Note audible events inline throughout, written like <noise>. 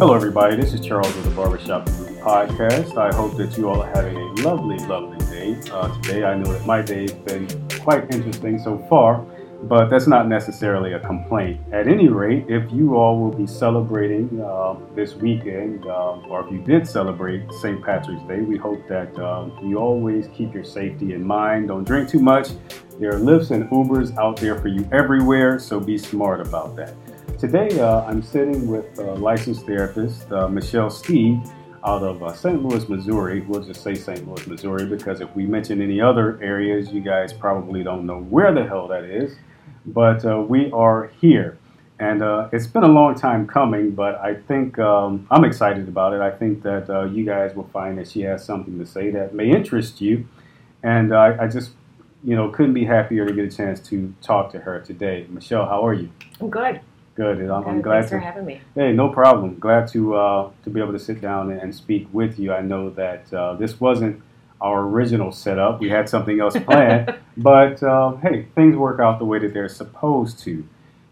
Hello, everybody. This is Charles of the Barbershop Podcast. I hope that you all are having a lovely, lovely day uh, today. I know that my day's been quite interesting so far, but that's not necessarily a complaint. At any rate, if you all will be celebrating uh, this weekend, uh, or if you did celebrate St. Patrick's Day, we hope that um, you always keep your safety in mind. Don't drink too much. There are Lyfts and Ubers out there for you everywhere, so be smart about that. Today, uh, I'm sitting with uh, licensed therapist uh, Michelle Steeg out of uh, St. Louis, Missouri. We'll just say St. Louis, Missouri, because if we mention any other areas, you guys probably don't know where the hell that is. But uh, we are here. And uh, it's been a long time coming, but I think um, I'm excited about it. I think that you guys will find that she has something to say that may interest you. And I just, you know, couldn't be happier to get a chance to talk to her today. Michelle, how are you? I'm good. Good. I'm, I'm glad Thanks to. for having me. Hey, no problem. Glad to uh, to be able to sit down and speak with you. I know that uh, this wasn't our original setup. We had something else <laughs> planned, but uh, hey, things work out the way that they're supposed to. You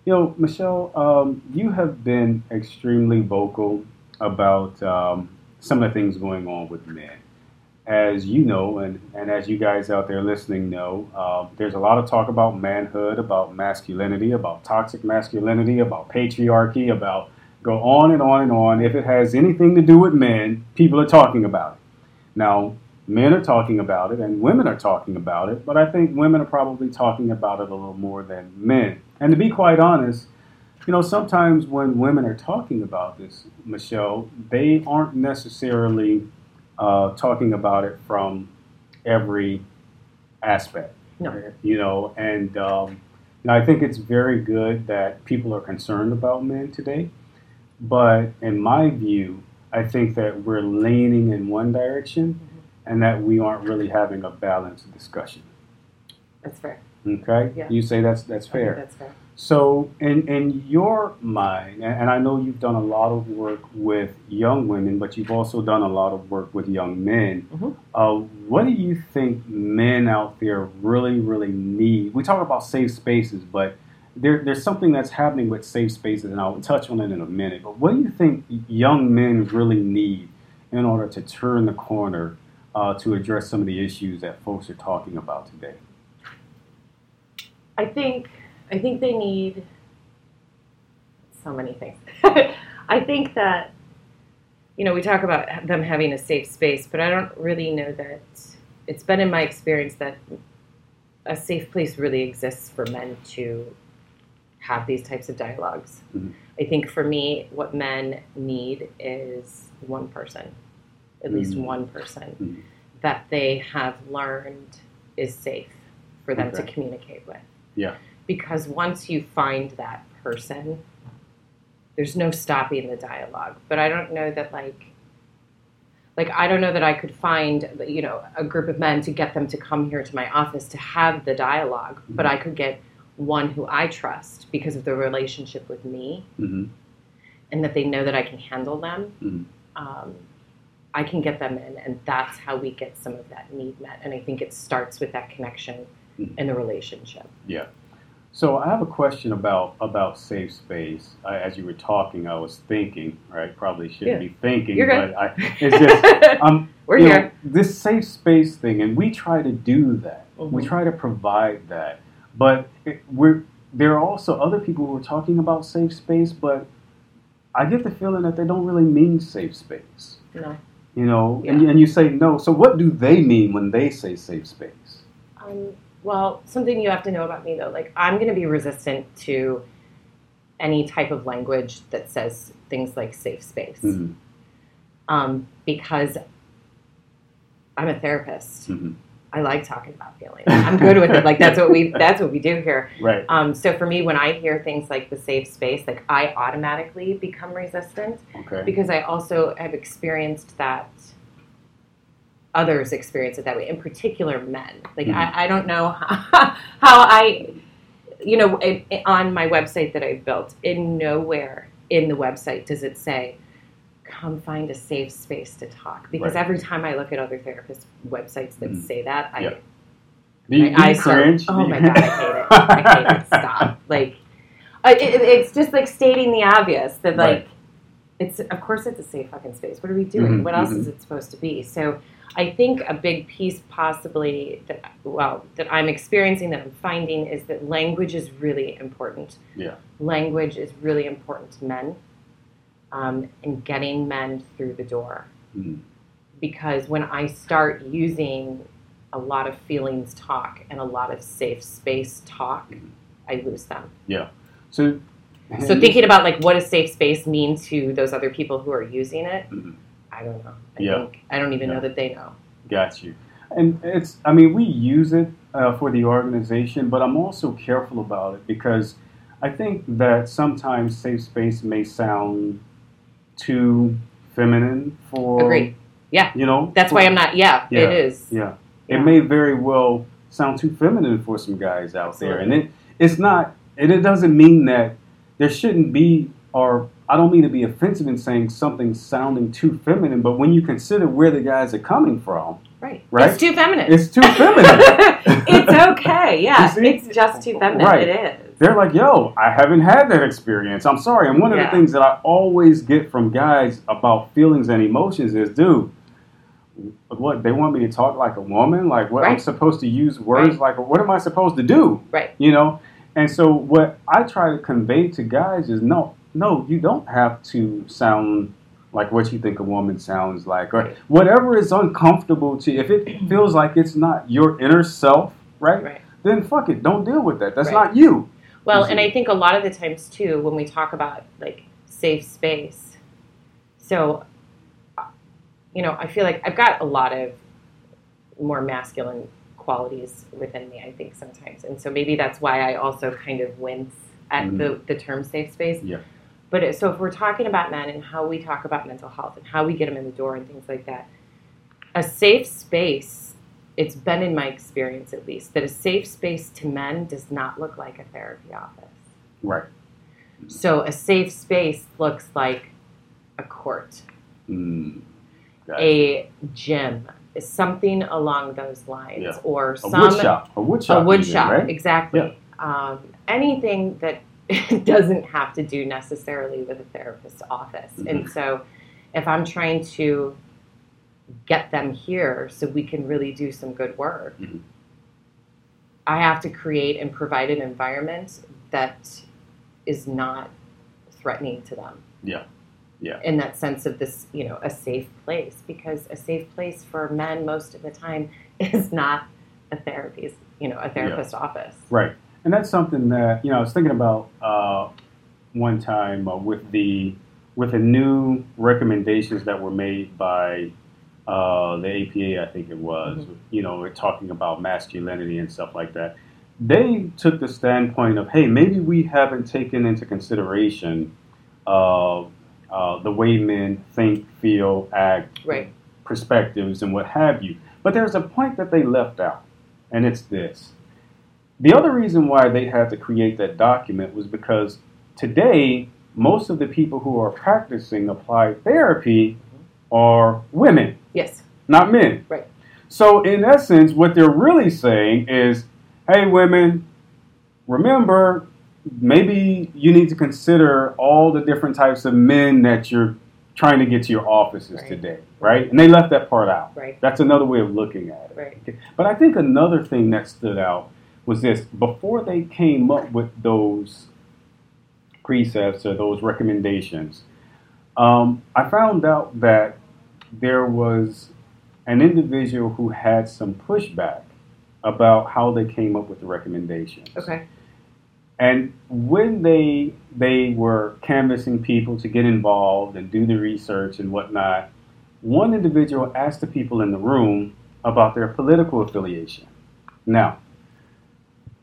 know, Michelle, um, you have been extremely vocal about um, some of the things going on with men. As you know, and, and as you guys out there listening know, uh, there's a lot of talk about manhood, about masculinity, about toxic masculinity, about patriarchy, about go on and on and on. If it has anything to do with men, people are talking about it. Now, men are talking about it and women are talking about it, but I think women are probably talking about it a little more than men. And to be quite honest, you know, sometimes when women are talking about this, Michelle, they aren't necessarily uh, talking about it from every aspect. No. You know, and um, and I think it's very good that people are concerned about men today. But in my view, I think that we're leaning in one direction and that we aren't really having a balanced discussion. That's fair. Okay? Yeah. You say that's that's fair. that's fair. So, in, in your mind, and and I know you've done a lot of work with young women, but you've also done a lot of work with young men. Mhm. Uh, what do you think men out there really, really need? We talk about safe spaces, but there, there's something that's happening with safe spaces, and I'll touch on it in a minute. But what do you think young men really need in order to turn the corner uh, to address some of the issues that folks are talking about today? I think I think they need so many things. <laughs> I think that you know we talk about them having a safe space, but I don't really know that it's been in my experience that a safe place really exists for men to have these types of dialogues. Mhm. I think for me, what men need is one person, at least Mhm. one person Mhm. that they have learned is safe for them to communicate with. Yeah. Because once you find that person, there's no stopping the dialogue. But I don't know that like like I don't know that I could find you know a group of men to get them to come here to my office to have the dialog but I could get one who I trust because of the relationship with me hmm and that they know that I can handle them. Mhm. Um, I can get them in, and that's how we get some of that need met. And I think it starts with that connection Mhm. in the relationship. So I have a question about about safe space. I, as you were talking, I was thinking. Right, probably shouldn't be thinking, You're but I, it's just <laughs> um, We're you know, this safe space thing, and we try to do that. We Mhm. try to provide that, but it, we're there are also other people who are talking about safe space, but I get the feeling that they don't really mean safe space. No. You know, and, and you say no. So what do they mean when they say safe space? Um, well, something you have to know about me though, like I'm going to be resistant to any type of language that says things like safe space, Mhm, um, because I'm a therapist. mhm. I like talking about feelings. I'm good with it. Like that's what we <laughs> that's what we do here. Right. Um, so for me, when I hear things like the safe space, like I automatically become resistant Okay. because I also have experienced that. Others experience it that way, in particular men. Like Mhm. I, I don't know how, <laughs> how I, you know, it, it- on my website that I've built, in nowhere in the website does it say, "Come find a safe space to talk." Because Right. every time I look at other therapists' websites that Mhm. say that, I Yeah. Do my do you eyes start- cringe? oh my god, I hate it. I hate it. <laughs> Stop. Like, I- it, it's just like stating the obvious that like Right. it's of course it's a safe fucking space. What are we doing? Mhm, what else mhm. is it supposed to be? So I think a big piece possibly that well that I'm experiencing that I'm finding is that language is really important. Yeah. Language is really important to men, um, and getting men through the door. Mhm. Because when I start using a lot of feelings talk and a lot of safe space talk, Mhm. I lose them. Yeah. So, So <laughs> thinking about like what does safe space mean to those other people who are using it, Mhm. I don't know. I Yeah. think I don't even Yeah. know that they know. Got you. And it's, I mean, we use it uh, for the organization, but I'm also careful about it because I think that sometimes safe space may sound too feminine for, Agreed. Yeah. you know, That's for- why I'm not. Yeah, Yeah. it is. Yeah. It may very well sound too feminine for some guys out there. And it, it's not, and it doesn't mean that there shouldn't be, or I don't mean to be offensive in saying something sounding too feminine, but when you consider where the guys are coming from, Right. Right? It's too feminine. it's too feminine. <laughs> it's okay. Yeah. It's just too feminine. Right. It is. They're like, yo, I haven't had that experience. I'm sorry. And one of Yeah. the things that I always get from guys about feelings and emotions is, dude, what they want me to talk like a woman? Like what I'm supposed to use words Right. like what am I supposed to do? Right. You know? And so what I try to convey to guys is no, no, you don't have to sound like what you think a woman sounds like or whatever is uncomfortable to you. If it <clears throat> feels like it's not your inner self, right? Right. Then fuck it. Don't deal with that. That's Right. not you. Well, and I think a lot of the times too, when we talk about like safe space, so uh, you know, I feel like I've got a lot of more masculine qualities within me. I think sometimes, and so maybe that's why I also kind of wince at Mhm. the the term safe space. Yeah. But it, so if we're talking about men and how we talk about mental health and how we get them in the door and things like that, a safe space. It's been in my experience, at least, that a safe space to men does not look like a therapy office. Right. So a safe space looks like a court, Mm. Gotcha. a gym, something along those lines, Yeah. or A some wood shop. A wood shop. a wood even, right? exactly. Um, anything that <laughs> doesn't have to do necessarily with a therapist's office. Mhm. And so, if I'm trying to get them here so we can really do some good work, Mhm. I have to create and provide an environment that is not threatening to them. Yeah. Yeah. In that sense of this, you know, a safe place, because a safe place for men most of the time <laughs> is not a therapy's, you know, a therapist office. Right. And that's something that you know I was thinking about uh, one time uh, with the with the new recommendations that were made by uh, the APA, I think it was. Mhm. You know, talking about masculinity and stuff like that. They took the standpoint of, hey, maybe we haven't taken into consideration uh, uh, the way men think, feel, act, Right. perspectives and what have you. But there's a point that they left out, and it's this. The other reason why they had to create that document was because today, most of the people who are practicing applied therapy mm-hmm. are women, Yes. not men. Right. So, in essence, what they're really saying is hey, women, remember, maybe you need to consider all the different types of men that you're trying to get to your offices Right. today, right? And they left that part out. Right. That's another way of looking at it. Right. But I think another thing that stood out was this before they came up with those precepts or those recommendations, um, I found out that there was an individual who had some pushback about how they came up with the recommendations. Okay. And when they they were canvassing people to get involved and do the research and whatnot, one individual asked the people in the room about their political affiliation. Now,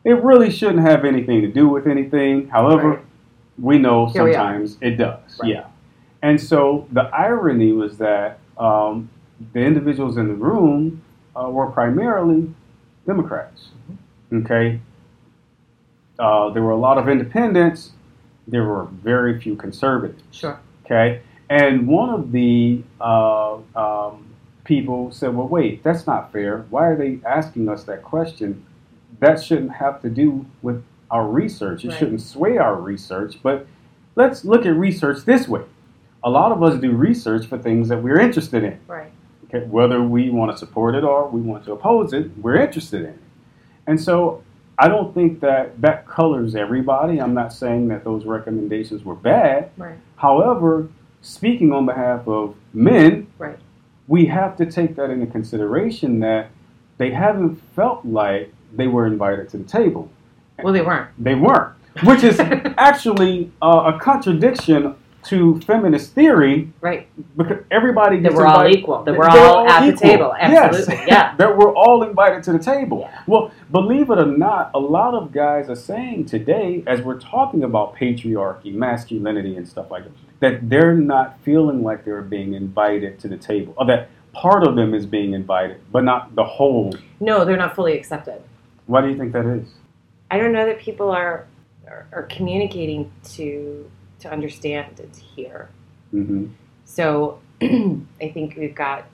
it really shouldn't have anything to do with anything. However, Right. we know Here we sometimes it does. Right. Yeah. And so the irony was that um, the individuals in the room uh, were primarily Democrats. Okay. Uh, there were a lot of independents. There were very few conservatives. Sure. Okay. And one of the uh, um, people said, well, wait, that's not fair. Why are they asking us that question? That shouldn't have to do with our research. It Right. shouldn't sway our research. But let's look at research this way. a lot of us do research for things that we're interested in. Right. Okay, whether we want to support it or we want to oppose it, we're interested in it. And so I don't think that that colors everybody. I'm not saying that those recommendations were bad. Right. However, speaking on behalf of men, Right. we have to take that into consideration that they haven't felt like they were invited to the table. Well, they weren't. They weren't, which is <laughs> actually uh, a contradiction to feminist theory Right. because everybody That gets we're all equal. That we're they're all at the table. Absolutely. Yes. Yeah. <laughs> that we're all invited to the table. Yeah. Well, believe it or not, a lot of guys are saying today, as we're talking about patriarchy, masculinity, and stuff like that, that they're not feeling like they're being invited to the table, or that part of them is being invited, but not the whole. No, they're not fully accepted. Why do you think that is? I don't know that people are are, are communicating to to understand and to hear. hmm So <clears throat> I think we've got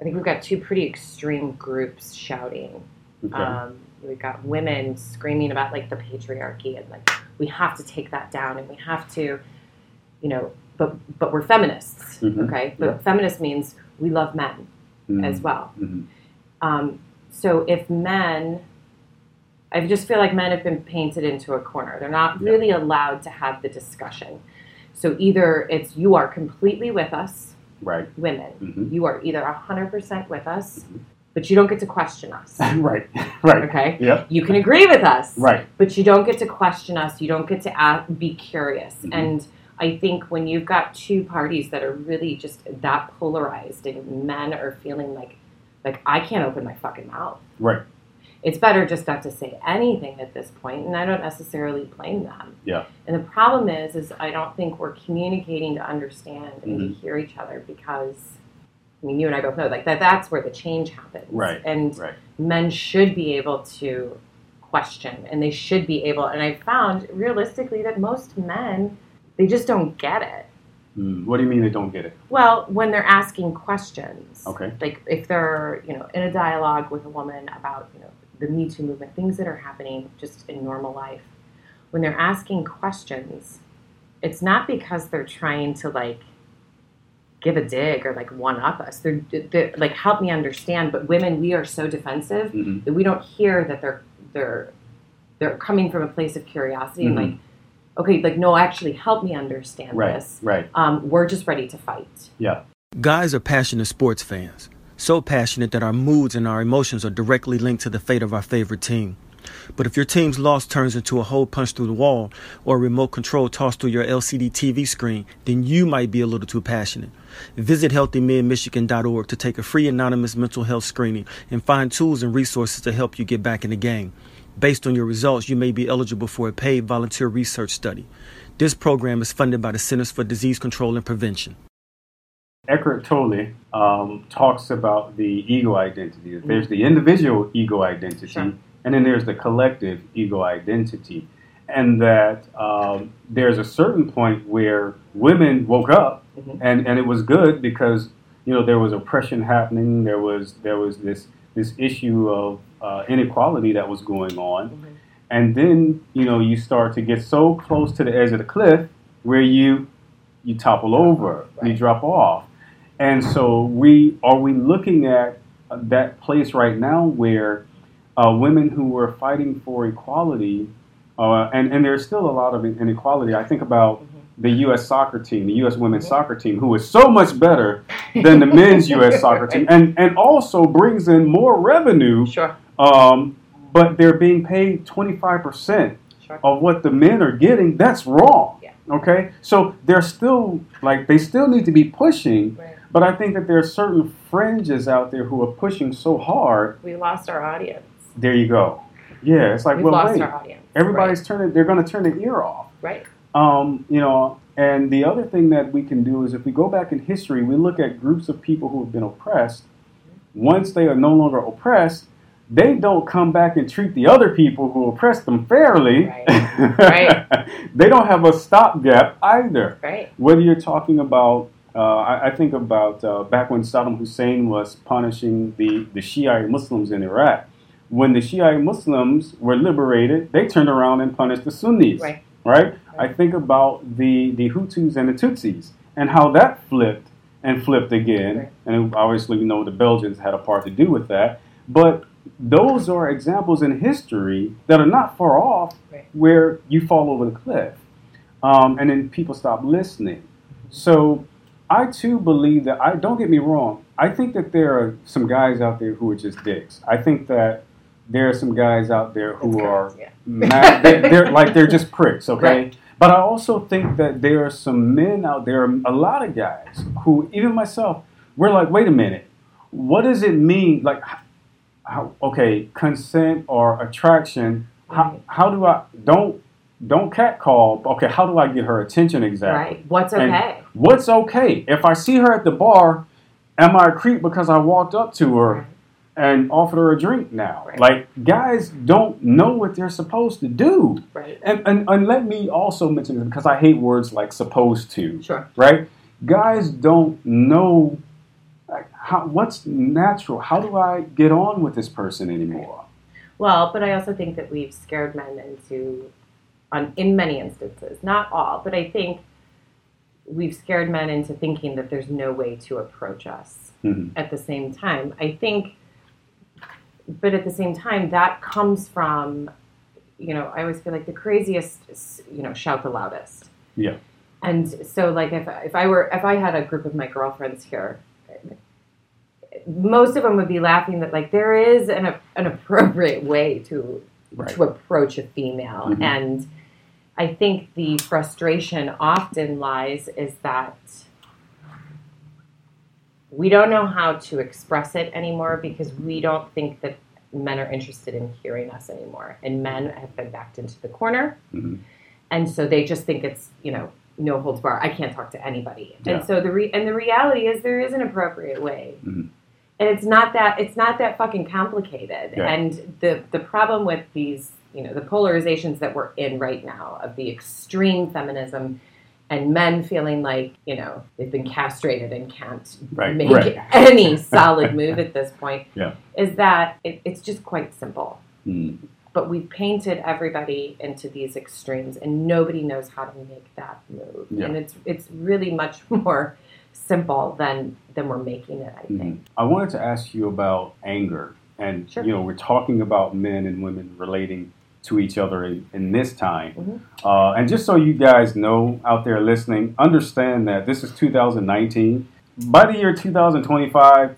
I think we've got two pretty extreme groups shouting. Okay. Um, we've got women screaming about like the patriarchy and like we have to take that down and we have to, you know, but but we're feminists, Mhm. okay? But Yeah. feminist means we love men Mhm. as well. Mhm. Um, so if men, I just feel like men have been painted into a corner. They're not Yeah. really allowed to have the discussion. So either it's you are completely with us, Right. women. Mhm. You are either 100% with us, Mhm. but you don't get to question us. <laughs> right. Right. Okay? Yep. You can agree with us, Right. but you don't get to question us. You don't get to ask, be curious. Mhm. And I think when you've got two parties that are really just that polarized, and men are feeling like, like I can't open my fucking mouth. Right. It's better just not to say anything at this point, and I don't necessarily blame them. Yeah. And the problem is, is I don't think we're communicating to understand and Mhm. to hear each other because. I mean, you and I both know like that. That's where the change happens, Right. And Right. men should be able to question and they should be able and i found realistically that most men they just don't get it Mm. What do you mean they don't get it? well when they're asking questions Okay. like if they're you know in a dialogue with a woman about you know the me too movement things that are happening just in normal life when they're asking questions it's not because they're trying to like give a dig or like one up us they're, they're like help me understand but women we are so defensive hmm that we don't hear that they're they're they're coming from a place of curiosity and Mhm. like okay like no actually help me understand Right. this Right. um, we're just ready to fight Yeah. Guys are passionate sports fans. So passionate that our moods and our emotions are directly linked to the fate of our favorite team. But if your team's loss turns into a hole punched through the wall or a remote control tossed through your LCD TV screen, then you might be a little too passionate. Visit healthymidmichigan.org to take a free anonymous mental health screening and find tools and resources to help you get back in the game. Based on your results, you may be eligible for a paid volunteer research study. This program is funded by the Centers for Disease Control and Prevention. Eckhart Tolle um, talks about the ego identity. There's the individual ego identity, Sure. and then there's the collective ego identity. And that um, there's a certain point where women woke up, Mhm. and, and it was good because you know there was oppression happening. There was there was this this issue of uh, inequality that was going on, Mhm. and then you know you start to get so close to the edge of the cliff where you you topple over, you drop off, and so we are we looking at uh, that place right now where uh, women who were fighting for equality, uh, and and there's still a lot of inequality. I think about the U.S. soccer team, the U.S. women's Mhm. soccer team, who is so much better than the men's <laughs> U.S. soccer team, and and also brings in more revenue sure um, but they're being paid 25% sure of what the men are getting. That's wrong. Okay? So they're still, like, they still need to be pushing, right. but I think that there are certain fringes out there who are pushing so hard. we lost our audience There you go. Yeah, it's like, we've well, lost wait. our audience Everybody's turning, they're going to turn their ear off. right, right. Um, you know, and the other thing that we can do is if we go back in history, we look at groups of people who have been oppressed. Once they are no longer oppressed, they don't come back and treat the other people who oppressed them fairly. Right. Right. <laughs> they don't have a stopgap either. right Whether you're talking about, uh, I, I think about uh, back when Saddam Hussein was punishing the, the Shiite Muslims in Iraq. When the Shiite Muslims were liberated, they turned around and punished the Sunnis right right? I think about the, the Hutus and the Tutsis and how that flipped and flipped again. Right. And obviously, we know the Belgians had a part to do with that. But those are examples in history that are not far off Right. where you fall over the cliff. Um, and then people stop listening. So I too believe that, I don't get me wrong, I think that there are some guys out there who are just dicks. I think that there are some guys out there who That's are correct, mad, they, they're <laughs> like they're just pricks, okay? Right. But I also think that there are some men out there, a lot of guys who, even myself, we're like, wait a minute, what does it mean? Like, how, okay, consent or attraction. How, how do I don't don't catcall? Okay, how do I get her attention exactly? Right. What's And okay? What's okay? If I see her at the bar, am I a creep because I walked up to her Right. and offered her a drink now? Right. Like guys don't know what they're supposed to do. Right. And, and, and let me also mention this because I hate words like supposed to, Sure. right? Guys don't know how, what's natural. How do I get on with this person anymore? Well, but I also think that we've scared men into, on in many instances, not all, but I think we've scared men into thinking that there's no way to approach us. Mhm. At the same time, I think, but at the same time, that comes from, you know, I always feel like the craziest, you know, shout the loudest. Yeah. And so, like, if if I were if I had a group of my girlfriends here, most of them would be laughing that like there is an an appropriate way to Right. to approach a female, Mhm. and I think the frustration often lies is that we don't know how to express it anymore because we don't think that men are interested in hearing us anymore, and men have been backed into the corner Mhm. and so they just think it's you know no holds bar. I can't talk to anybody, Yeah. and so the re- and the reality is there is an appropriate way, Mhm. And it's not that it's not that fucking complicated. Yeah. And the the problem with these you know the polarizations that we're in right now of the extreme feminism. And men feeling like you know they've been castrated and can't Right, make right. any <laughs> solid move at this point. Yeah. Is that it, it's just quite simple Mm. but we've painted everybody into these extremes and nobody knows how to make that move Yeah. and it's it's really much <laughs> more simple than than we're making it i Mhm. think I wanted to ask you about anger, and Sure. you know, we're talking about men and women relating to each other in, in this time. Mhm. Uh, and just so you guys know out there listening, understand that this is 2019. By the year 2025,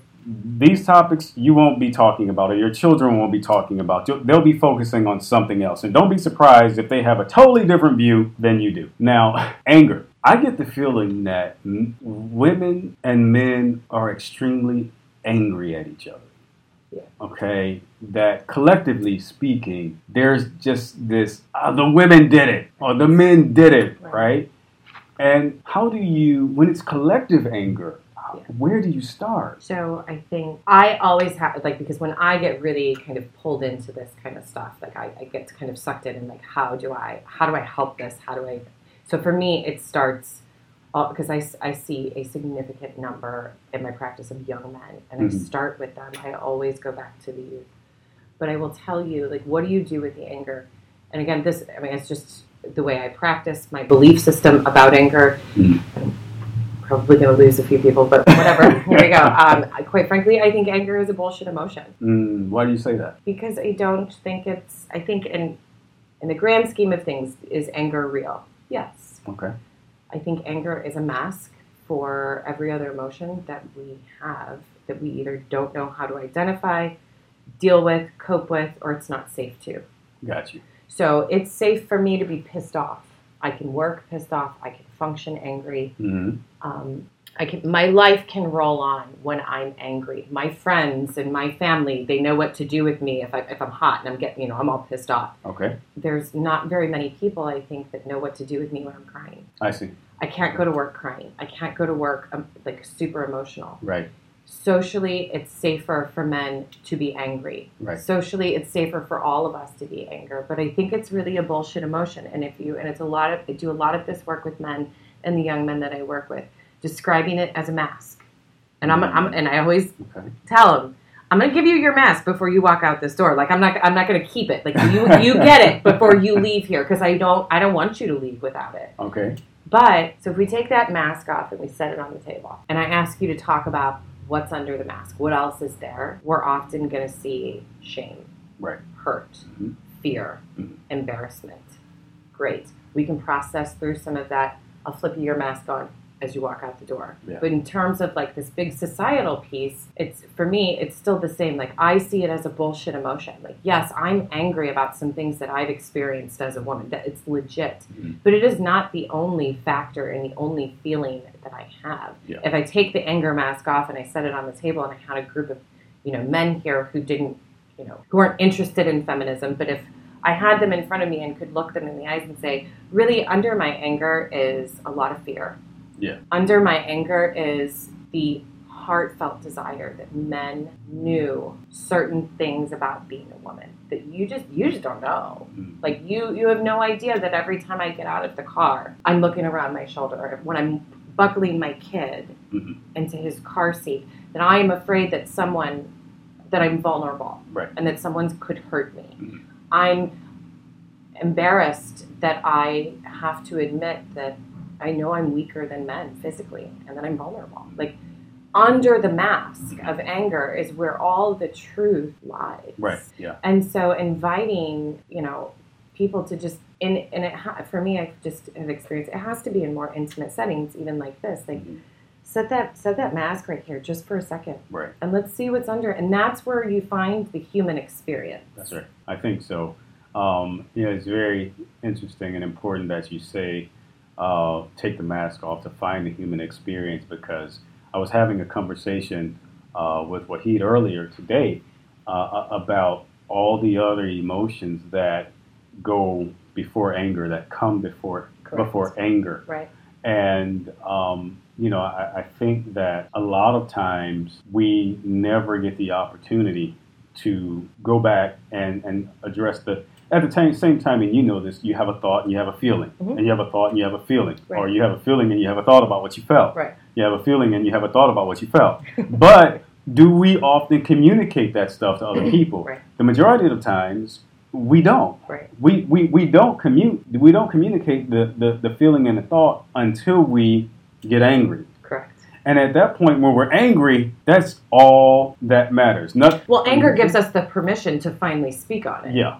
these topics you won't be talking about, or your children won't be talking about. They'll be focusing on something else. And don't be surprised if they have a totally different view than you do. Now, <laughs> anger. I get the feeling that m- women and men are extremely angry at each other. Yeah. Okay, that collectively speaking, there's just this uh, the women did it or the men did it, Right. right? And how do you, when it's collective anger, Yeah. where do you start? so i think i always have like because when i get really kind of pulled into this kind of stuff like i, I get kind of sucked in and like how do i how do i help this how do i so for me it starts because I, I see a significant number in my practice of young men and Mhm. i start with them. I always go back to the youth. But i will tell you like what do you do with the anger? And again this i mean it's just the way i practice my belief system about anger. Mhm. I'm probably going to lose a few people but whatever. <laughs> Here we go. Um, quite frankly i think anger is a bullshit emotion. Mm, why do you say that? because i don't think it's i think in in the grand scheme of things is anger real yes Okay. I think anger is a mask for every other emotion that we have that we either don't know how to identify, deal with, cope with, or it's not safe to. Got you. So it's safe for me to be pissed off. I can work pissed off. I can function angry. hmm Um, I can, my life can roll on when I'm angry. My friends and my family, they know what to do with me if, I, if I'm hot and I'm getting, you know, I'm all pissed off. Okay. There's not very many people, I think, that know what to do with me when I'm crying. I see. I can't go to work crying. I can't go to work um, like super emotional. Right. Socially, it's safer for men to be angry. Right. Socially, it's safer for all of us to be angry. But I think it's really a bullshit emotion. And if you and it's a lot of I do a lot of this work with men and the young men that I work with, describing it as a mask. And I'm, I'm and I always Okay. tell them. I'm gonna give you your mask before you walk out this door. Like I'm not, I'm not gonna keep it. Like you, you <laughs> get it before you leave here because I don't, I don't want you to leave without it Okay. But so if we take that mask off and we set it on the table, and I ask you to talk about what's under the mask, what else is there, we're often going to see shame, Right. hurt, Mhm. fear, Mhm. embarrassment. Great. We can process through some of that. I'll flip your mask on as you walk out the door. Yeah. But in terms of like this big societal piece, it's for me, it's still the same. Like I see it as a bullshit emotion. Like yes, I'm angry about some things that I've experienced as a woman. That it's legit, Mhm. but it is not the only factor and the only feeling that I have. Yeah. If I take the anger mask off and I set it on the table, and I had a group of you know men here who didn't you know who weren't interested in feminism, but if I had them in front of me and could look them in the eyes and say, really, under my anger is a lot of fear. Yeah. Under my anger is the heartfelt desire that men knew certain things about being a woman that you just you just don't know. Mhm. Like you you have no idea that every time I get out of the car, I'm looking around my shoulder when I'm buckling my kid Mhm. into his car seat that I am afraid that someone that I'm vulnerable Right. and that someone could hurt me. Mhm. I'm embarrassed that I have to admit that I know I'm weaker than men physically and that I'm vulnerable. Like under the mask of anger is where all the truth lies. Right. Yeah. And so inviting, you know, people to just in and it ha- for me I just have experienced it has to be in more intimate settings even like this. Like Mhm. set that set that mask right here just for a second Right. and let's see what's under and that's where you find the human experience. That's right. I think so. Um, yeah, it's very interesting and important that you say uh, take the mask off to find the human experience because I was having a conversation uh, with Wahid earlier today uh, about all the other emotions that go before anger, that come before Correct. before anger. Right. And, um, you know, I, I think that a lot of times we never get the opportunity to go back and, and address the, at the time, same time, and you know this, you have a thought and you have a feeling, Mhm. and you have a thought and you have a feeling, or you have a feeling and you have a thought about what you felt. Right. You have a feeling and you have a thought about what you felt. <laughs> but do we often communicate that stuff to other <clears throat> people? Right. The majority of the times, we don't Right. we, we, we don't commute we don't communicate the, the, the feeling and the thought until we get angry Correct. and at that point when we're angry that's all that matters Not, Well, anger gives us the permission to finally speak on it. yeah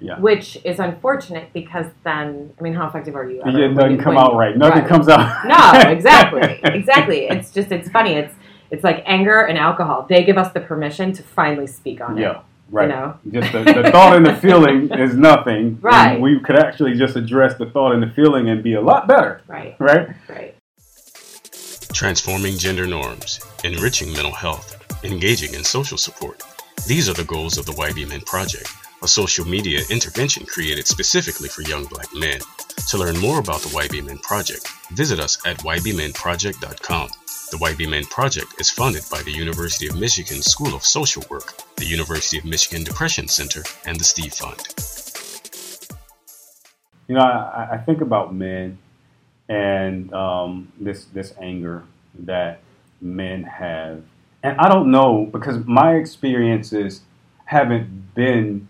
yeah Which is unfortunate because then, I mean, how effective are you? ever it doesn't you- come when out you- right nothing comes out No, <laughs> exactly, exactly. It's just, it's funny. It's, it's like anger and alcohol. They give us the permission to finally speak on it. yeah right You know. just the, the thought and the feeling <laughs> is nothing Right. And we could actually just address the thought and the feeling and be a lot better Right. right Right. transforming gender norms, enriching mental health, engaging in social support. These are the goals of the YB Men Project, a social media intervention created specifically for young black men. To learn more about the YB Men Project, visit us at ybmenproject.com. The YB Men Project is funded by the University of Michigan School of Social Work, the University of Michigan Depression Center, and the Steve Fund. You know, I, I think about men and um, this this anger that men have, and I don't know because my experiences haven't been.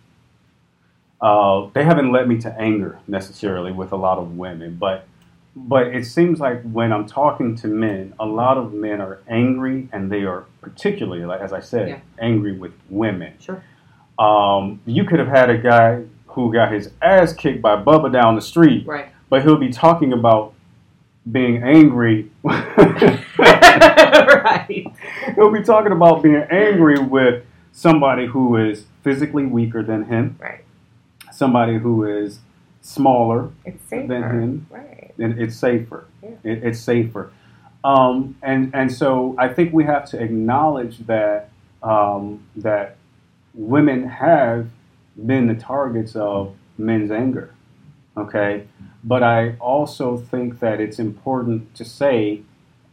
Uh, they haven't led me to anger necessarily with a lot of women, but but it seems like when I'm talking to men, a lot of men are angry, and they are particularly, like as I said, Yeah. angry with women. Sure. Um, you could have had a guy who got his ass kicked by Bubba down the street, Right. but he'll be talking about being angry. <laughs> right. he'll be talking about being angry with somebody who is physically weaker than him, Right. Somebody who is smaller. Than him. Right. and it's safer. Yeah. It, it's safer. Um, and and so I think we have to acknowledge that um, that women have been the targets of men's anger. Okay, but I also think that it's important to say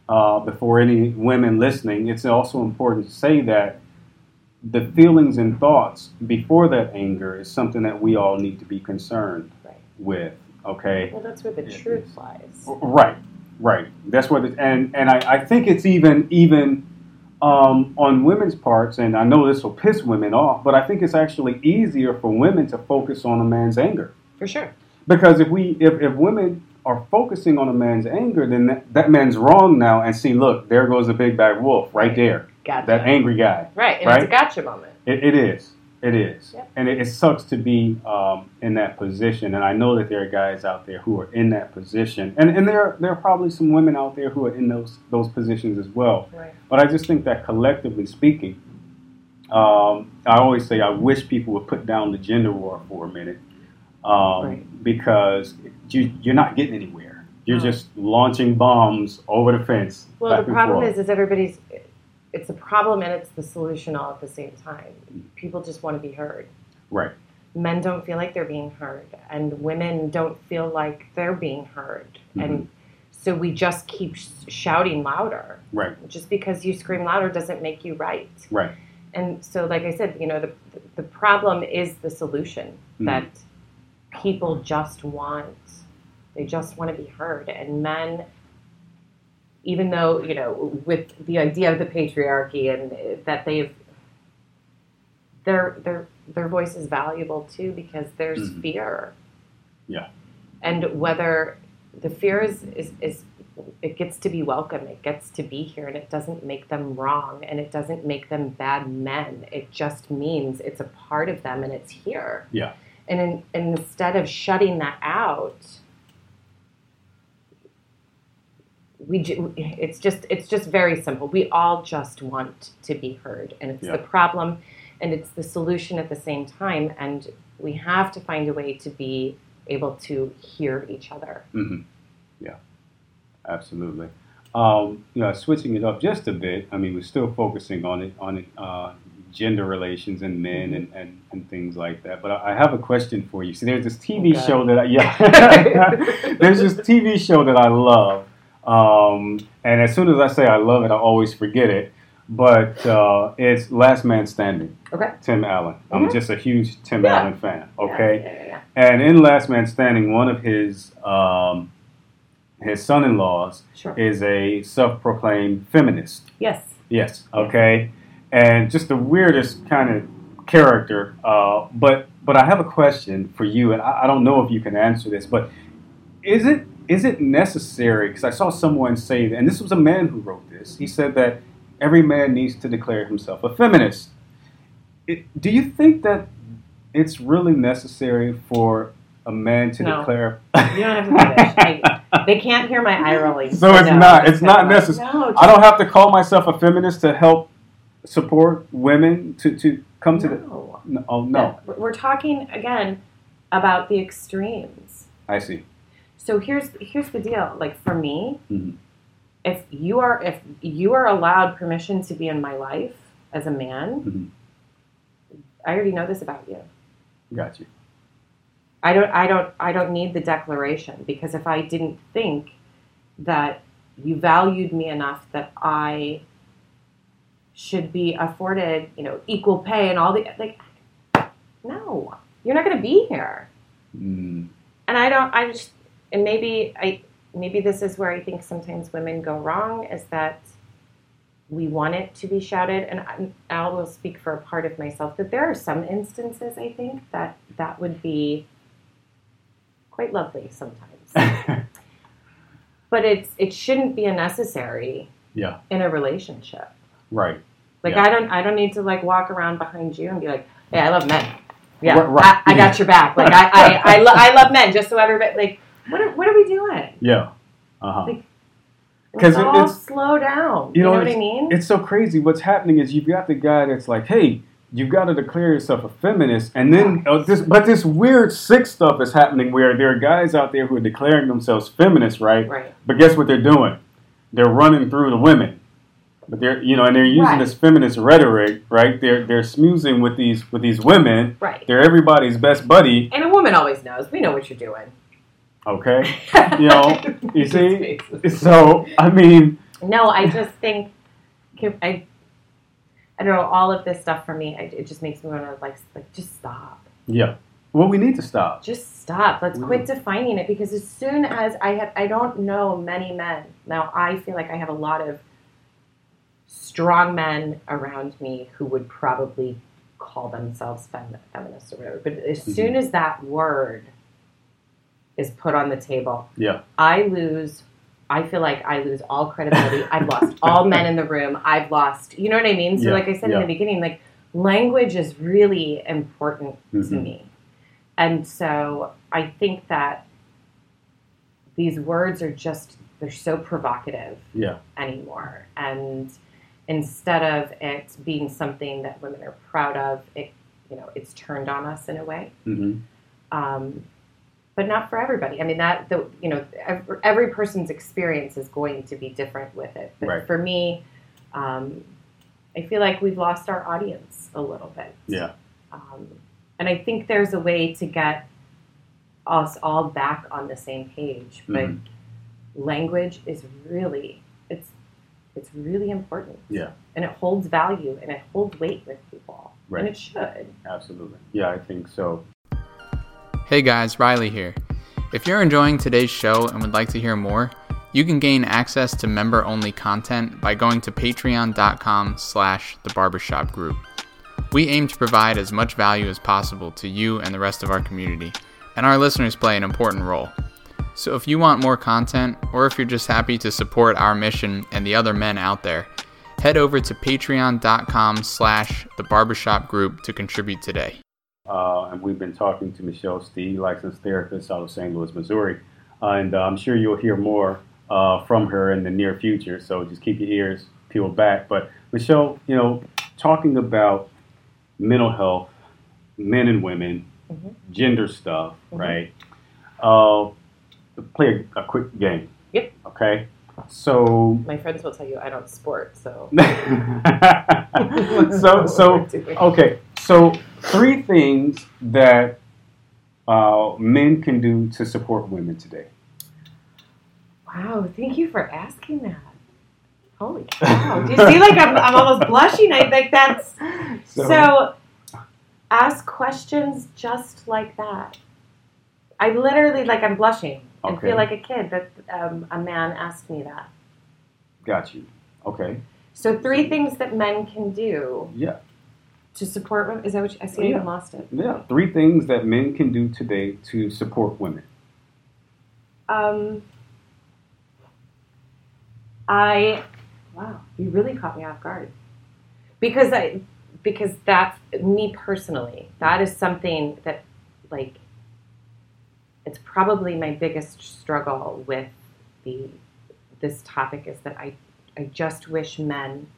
uh, before any women listening, it's also important to say that the feelings and thoughts before that anger is something that we all need to be concerned Right. with. Okay. Well, that's where the truth lies. Right, right. That's what, it, and and I, I think it's even even um, on women's parts, and I know this will piss women off, but I think it's actually easier for women to focus on a man's anger For sure. because if we if, if women are focusing on a man's anger, then that, that man's wrong now. And see, look, there goes the big bad wolf right there. Gotcha. That angry guy. right, and right? it's a gotcha moment. It, it is. It is. Yep. And it, it sucks to be um, in that position. And I know that there are guys out there who are in that position. And, and there, there are probably some women out there who are in those, those positions as well. Right. But I just think that collectively speaking, um, I always say I wish people would put down the gender war for a minute um, Right. because you, you're not getting anywhere. You're just launching bombs over the fence. Well, the problem forth. is, is everybody's. It's a problem and it's the solution all at the same time. People just want to be heard. right, Men don't feel like they're being heard, and women don't feel like they're being heard, and so we just keep sh- shouting louder. right, Just because you scream louder doesn't make you right. right. And so, like I said, you know, the the problem is the solution Mhm. that people just want. They just want to be heard, and men, even though you know, with the idea of the patriarchy and that they've their their their voice is valuable too because there's Mhm. fear. Yeah. And whether the fear is, is is it gets to be welcome, it gets to be here, and it doesn't make them wrong, and it doesn't make them bad men. It just means it's a part of them, and it's here. Yeah. And in, and instead of shutting that out, we it's just it's just very simple. We all just want to be heard, and it's Yeah. the problem, and it's the solution at the same time. And we have to find a way to be able to hear each other. hmm Yeah, absolutely. Um, you know, switching it up just a bit. I mean, we're still focusing on it on it, uh, gender relations and men and, and, and things like that. But I I have a question for you. See, there's this TV Okay. show that I yeah, <laughs> <laughs> there's this TV show that I love. Um, and as soon as I say I love it, I always forget it. But uh, it's Last Man Standing. Okay. Tim Allen. I'm Mhm. just a huge Tim Yeah. Allen fan. Okay. Yeah, yeah, yeah. And in Last Man Standing, one of his um, his son-in-laws Sure. is a self-proclaimed feminist. Yes. Yes. Okay. And just the weirdest kind of character. Uh, but but I have a question for you, and I, I don't know if you can answer this. But is it is it necessary? Because I saw someone say, and this was a man who wrote this. He said that every man needs to declare himself a feminist. It, do you think that it's really necessary for a man to No. declare? You don't have to finish. I- They can't hear my eye rolling. <laughs> So it's no, not- it's not necessary. No, I don't have to call myself a feminist to help support women to, to come to the. no. No, oh no, We're- We're talking again about the extremes. I see. So here's here's the deal. Like for me, Mhm. if you are if you are allowed permission to be in my life as a man, Mhm. I already know this about you. Got you. I don't I don't I don't need the declaration because if I didn't think that you valued me enough that I should be afforded, you know, equal pay and all the like no. You're not going to be here. Mm, And I don't I just and maybe I maybe this is where I think sometimes women go wrong is that we want it to be shouted and I, I will speak for a part of myself that there are some instances I think that that would be quite lovely sometimes. <laughs> but it's it shouldn't be a necessary yeah. in a relationship. Right. Like Yeah. I don't I don't need to like walk around behind you and be like, "Hey, I love men." Yeah, right. I, I got your back. Like I I I, lo- I love men just so everybody like what are, what are we doing? Yeah. Uh huh. Like, 'Cause Let's it- all it's- slow down. you You know, know, what I mean? It's so crazy. What's happening is you've got the guy that's like, hey, you've got to declare yourself a feminist, and then uh, this, but this weird sick stuff is happening where there are guys out there who are declaring themselves feminists, right? right. But guess what they're doing? They're running through the women. But they're you know, and they're using Right. this feminist rhetoric, right? They're they're smoozing with these with these women. Right. They're everybody's best buddy. And a woman always knows. We know what you're doing. Okay. <laughs> You know, you see? So I mean, No, I just think I I don't know all of this stuff for me. I, it just makes me want to like like just stop. yeah. Well, we need to stop. Just stop. Let's quit do. defining it because as soon as I have, I don't know many men. Now I feel like I have a lot of strong men around me who would probably call themselves fem- feminists or whatever. But as Mhm. soon as that word is put on the table, Yeah. I lose. I feel like I lose all credibility. I've lost all men in the room. I've lost. You know what I mean? So, Yeah, like I said yeah. in the beginning, like language is really important to Mhm. me, and so I think that these words are just they're so provocative Yeah. anymore. And instead of it being something that women are proud of, it you know it's turned on us in a way. hmm Um, but not for everybody. I mean that the you know every, every person's experience is going to be different with it. But Right. for me, um, I feel like we've lost our audience a little bit. Yeah. Um, and I think there's a way to get us all back on the same page. But Mhm. language is really it's it's really important. Yeah. And it holds value and it holds weight with people. Right. And it should. Absolutely. Yeah, I think so. Hey guys, Riley here. If you're enjoying today's show and would like to hear more, you can gain access to member-only content by going to patreon.com slash the barbershop group. We aim to provide as much value as possible to you and the rest of our community, and our listeners play an important role. So if you want more content, or if you're just happy to support our mission and the other men out there, head over to patreon.com slash the barbershop group to contribute today. Uh, and we've been talking to Michelle Steeg, licensed therapist out of St. Louis, Missouri. Uh, and uh, I'm sure you'll hear more uh, from her in the near future. So just keep your ears peeled back. But Michelle, you know, talking about mental health, men and women, Mhm. gender stuff, Mhm. right? Uh, play a, a quick game. Yep. Okay. So My friends will tell you I don't sport, so <laughs> so so <laughs> okay so three things that uh, men can do to support women today Wow, thank you for asking that. Holy cow. Do you see like I'm, I'm almost blushing? I think that's so, ask questions just like that. I literally like I'm blushing and Okay. feel like a kid that um, a man asked me that. got you okay So three things that men can do yeah to support women. Is that what you, I see? I Yeah. even lost it. yeah three things that men can do today to support women Um, I wow, you really caught me off guard because I because that's me personally. That is something that like it's probably my biggest struggle with the this topic is that I I just wish men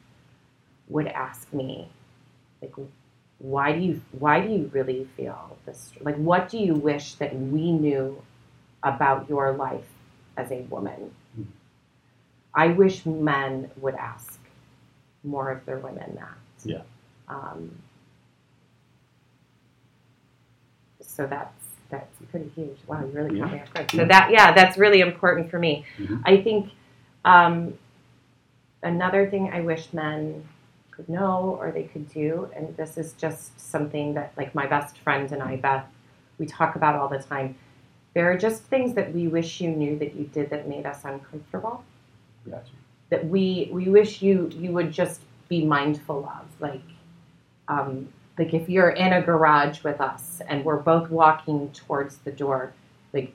would ask me like why do you why do you really feel this like what do you wish that we knew about your life as a woman Mhm. i wish men would ask more of their women that Yeah. um, so that's that's pretty huge wow you really caught me off guard so Yeah. that yeah that's really important for me Mhm. i think um, another thing i wish men could know or they could do. And this is just something that like my best friend and i beth we talk about all the time. There are just things that we wish you knew that you did that made us uncomfortable. Got you that we we wish you you would just be mindful of like um, like if you're in a garage with us and we're both walking towards the door like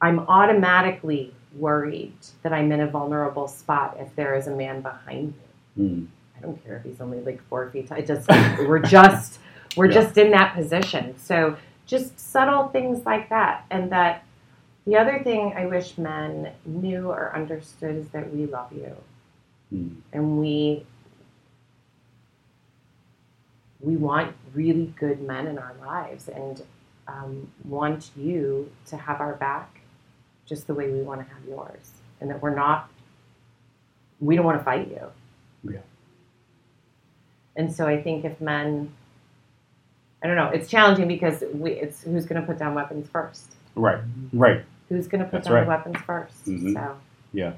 i'm automatically worried that i'm in a vulnerable spot if there is a man behind me. Mm. I don't care if he's only like four feet tall. It just we're just we're Yeah. just in that position. So just subtle things like that. And that the other thing I wish men knew or understood is that we love you Mm. and we we want really good men in our lives and um, want you to have our back just the way we want to have yours and that we're not we don't want to fight you Yeah. And so i think if men i don't know it's challenging because we it's who's going to put down weapons first right right who's going to put That's down right. weapons 1st Mhm. so yeah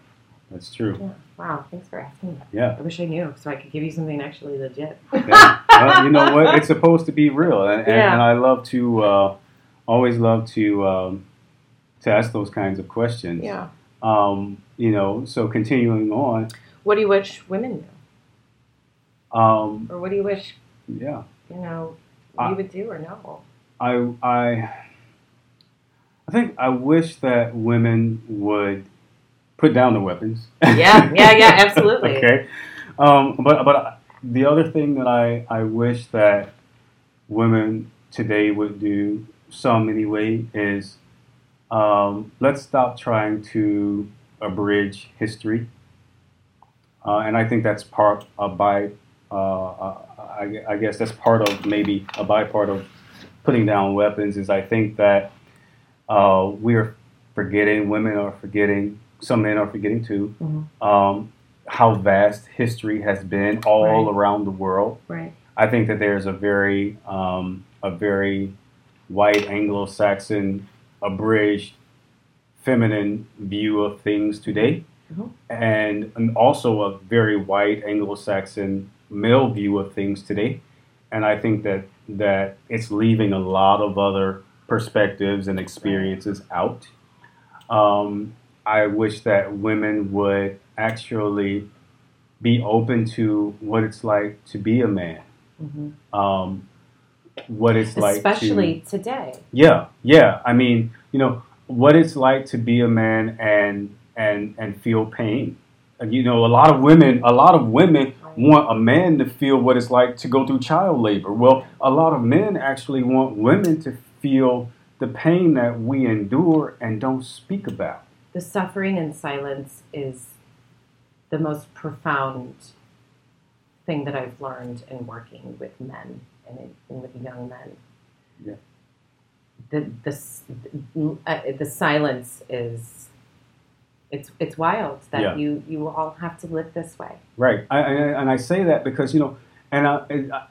that's true yeah wow thanks for asking that yeah i wish i knew so i could give you something actually legit <laughs> Yeah. well, you know what? It's supposed to be real, and, and, Yeah. and I love to uh, always love to um, to ask those kinds of questions. yeah Um, you know, so continuing on. What do you wish women knew? Um, Or what do you wish, yeah, you know, I- we would do or know? I I I think I wish that women would put down the weapons. Yeah, yeah, yeah, <laughs> absolutely. okay. Um, but but the other thing that I, I wish that women today would do, some anyway, is um, let's stop trying to abridge history. Uh, and I think that's part of by, I, I guess that's part of maybe a bypart of putting down weapons is I think that uh, we're forgetting, women are forgetting, some men are forgetting too, Mhm. um, how vast history has been all Right. around the world. Right. I think that there's a very, um, a very white Anglo-Saxon, abridged, feminine view of things today, Mhm. and, and also a very white Anglo-Saxon male view of things today. And I think that that it's leaving a lot of other perspectives and experiences out. Um, I wish that women would actually be open to what it's like to be a man. hmm Um, what it's like to Especially today. yeah, yeah. I mean, you know, what it's like to be a man and and and feel pain. You know, a lot of women, a lot of women want a man to feel what it's like to go through child labor. Well, a lot of men actually want women to feel the pain that we endure and don't speak about. The suffering in silence is the most profound thing that I've learned in working with men and, in, and with young men. Yeah. The the uh, the silence is it's it's wild that Yeah. you you all have to live this way. Right. I, I, and I say that because, you know, and uh, I, I- uh,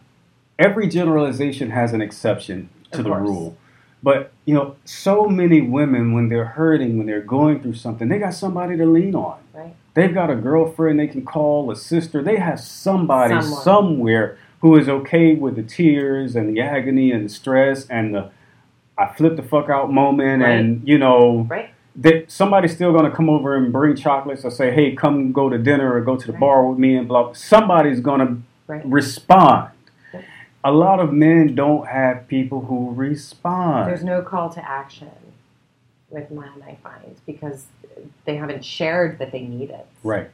every generalization has an exception to Of the course. rule. But, you know, so many women, when they're hurting, when they're going through something, they got somebody to lean on. Right. They've got a girlfriend they can call, a sister. They have somebody Someone. somewhere who is okay with the tears and the agony and the stress and the I flip the fuck out moment. And, you know, Right. That somebody's still going to come over and bring chocolates or say, "Hey, come go to dinner or go to the Right. bar with me," and blah. Somebody's going to Right. respond. A lot of men don't have people who respond. There's no call to action with men, I find, because they haven't shared that they need it. right.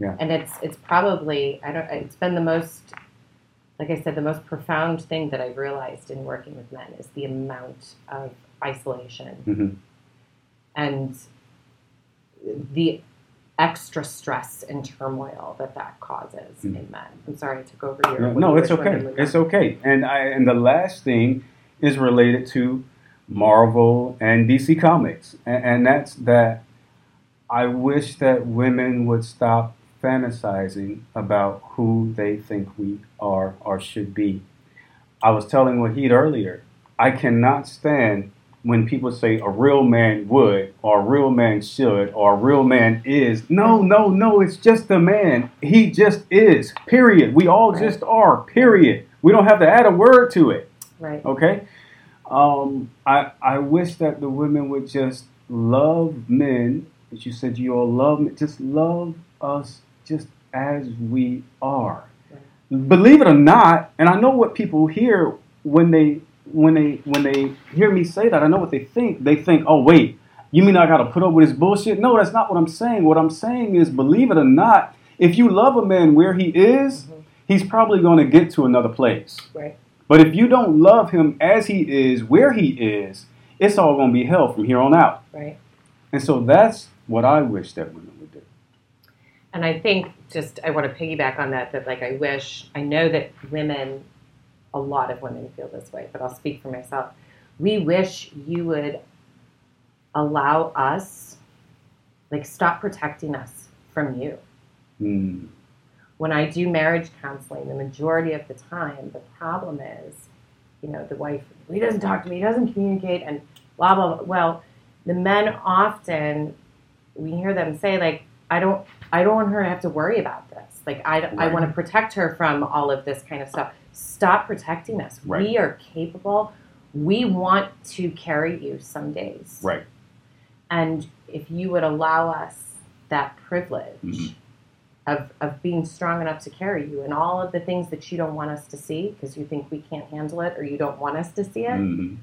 Yeah. And it's it's probably I don't it's been the most like I said the most profound thing that I've realized in working with men is the amount of isolation hmm and the extra stress and turmoil that that causes Mhm. in men. I'm sorry I took over your No, no, it's okay. It's okay. And I and the last thing is related to Marvel and DC Comics, and, and that's that. I wish that women would stop fantasizing about who they think we are or should be. I was telling Wahid earlier, I cannot stand when people say a real man would or a real man should or a real man is. No, no, no, it's just a man. He just is. Period. We all Right. just are. Period. We don't have to add a word to it. Right. Okay? Um, I I wish that the women would just love men. As you said, you all love me. Just love us just as we are. Believe it or not, and I know what people hear when they when they when they hear me say that. I know what they think. They think, "Oh, wait, you mean I got to put up with his bullshit?" No, that's not what I'm saying. What I'm saying is, believe it or not, if you love a man where he is, Mhm. he's probably going to get to another place. Right. But if you don't love him as he is, where he is, it's all going to be hell from here on out. Right. And so that's what I wish that women would do. And I think just I want to piggyback on that that like I wish I know that women a lot of women feel this way, but I'll speak for myself. We wish you would allow us like stop protecting us from you. Mm. When I do marriage counseling, the majority of the time the problem is, you know, the wife he doesn't talk to me, he doesn't communicate and blah blah blah. Well, the men often we hear them say like I don't I don't want her to have to worry about this. Like I, I want to protect her from all of this kind of stuff. Stop protecting us. Right. We are capable. We want to carry you some days. Right. And if you would allow us that privilege Mhm. of, of being strong enough to carry you and all of the things that you don't want us to see because you think we can't handle it or you don't want us to see it, Mhm.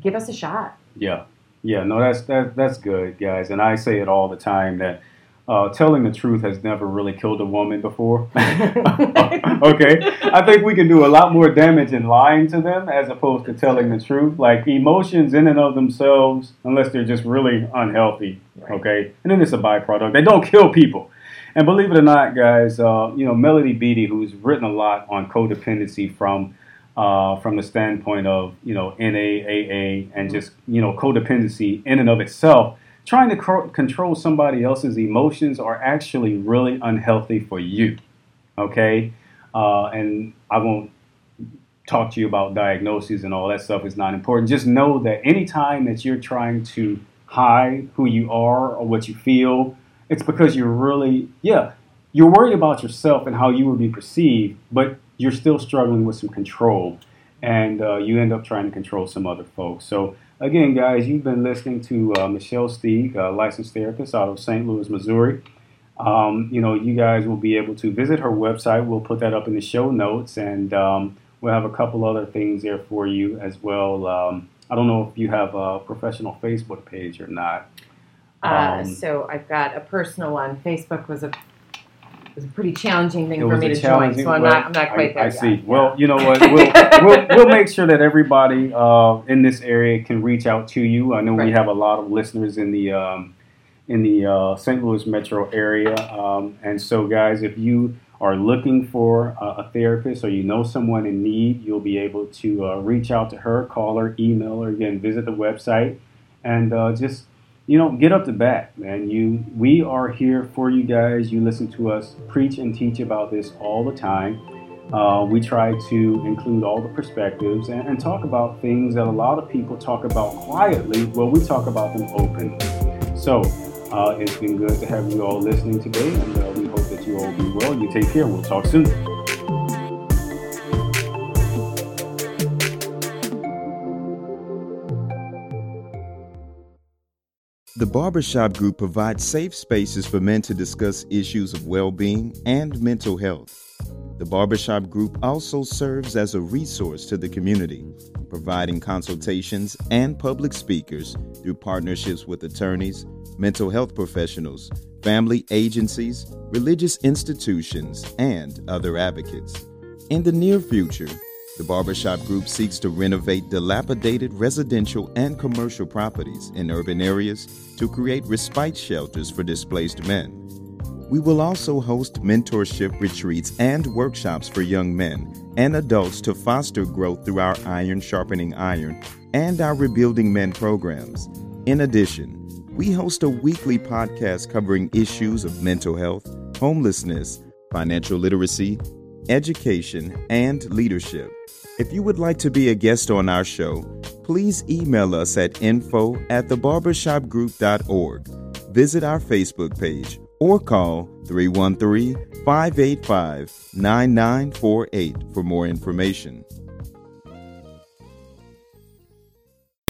give us a shot. Yeah. Yeah, no, that's that, that's good, guys. And I say it all the time that uh, telling the truth has never really killed a woman before. <laughs> <laughs> okay, I think we can do a lot more damage in lying to them as opposed to telling the truth. Like emotions in and of themselves, unless they're just really unhealthy. Okay, and then it's a byproduct. They don't kill people. And believe it or not, guys, uh, you know Melody Beattie, who's written a lot on codependency from uh, from the standpoint of you know NAAA and just you know codependency in and of itself trying to control somebody else's emotions are actually really unhealthy for you. Okay? Uh, and I won't talk to you about diagnoses and all that stuff It's not important. Just know that anytime that you're trying to hide who you are or what you feel, it's because you're really, yeah, you're worried about yourself and how you will be perceived, but you're still struggling with some control. And uh, you end up trying to control some other folks. So Again, guys, you've been listening to uh, Michelle Steeg, a licensed therapist out of St. Louis, Missouri. Um, you know, you guys will be able to visit her website. We'll put that up in the show notes, and um, we'll have a couple other things there for you as well. Um, I don't know if you have a professional Facebook page or not. Uh, um, so I've got a personal one. Facebook was a was a pretty challenging thing for me to join. So I'm well, not, I'm not quite I, there. I see. Yet. Well, you know what? <laughs> We'll, we'll, we'll, make sure that everybody uh, in this area can reach out to you. I know right. we have a lot of listeners in the um, in the uh, St. Louis metro area, um, and so guys, if you are looking for a, a, therapist or you know someone in need, you'll be able to uh, reach out to her, call her, email her. Again, visit the website, and uh, just you know, get up to bat, man. You, we are here for you guys. You listen to us preach and teach about this all the time. Uh, we try to include all the perspectives and, and, talk about things that a lot of people talk about quietly. Well, we talk about them openly. So uh, it's been good to have you all listening today, and uh, we hope that you all be well. You take care. We'll talk soon. The Barbershop Group provides safe spaces for men to discuss issues of well being and mental health. The Barbershop Group also serves as a resource to the community, providing consultations and public speakers through partnerships with attorneys, mental health professionals, family agencies, religious institutions, and other advocates. In the near future, the Barbershop Group seeks to renovate dilapidated residential and commercial properties in urban areas to create respite shelters for displaced men. We will also host mentorship retreats and workshops for young men and adults to foster growth through our Iron Sharpening Iron and our Rebuilding Men programs. In addition, we host a weekly podcast covering issues of mental health, homelessness, financial literacy, education, and leadership. If you would like to be a guest on our show, please email us at info at thebarbershopgroup.org. Visit our Facebook page or call 313 585 9948 for more information.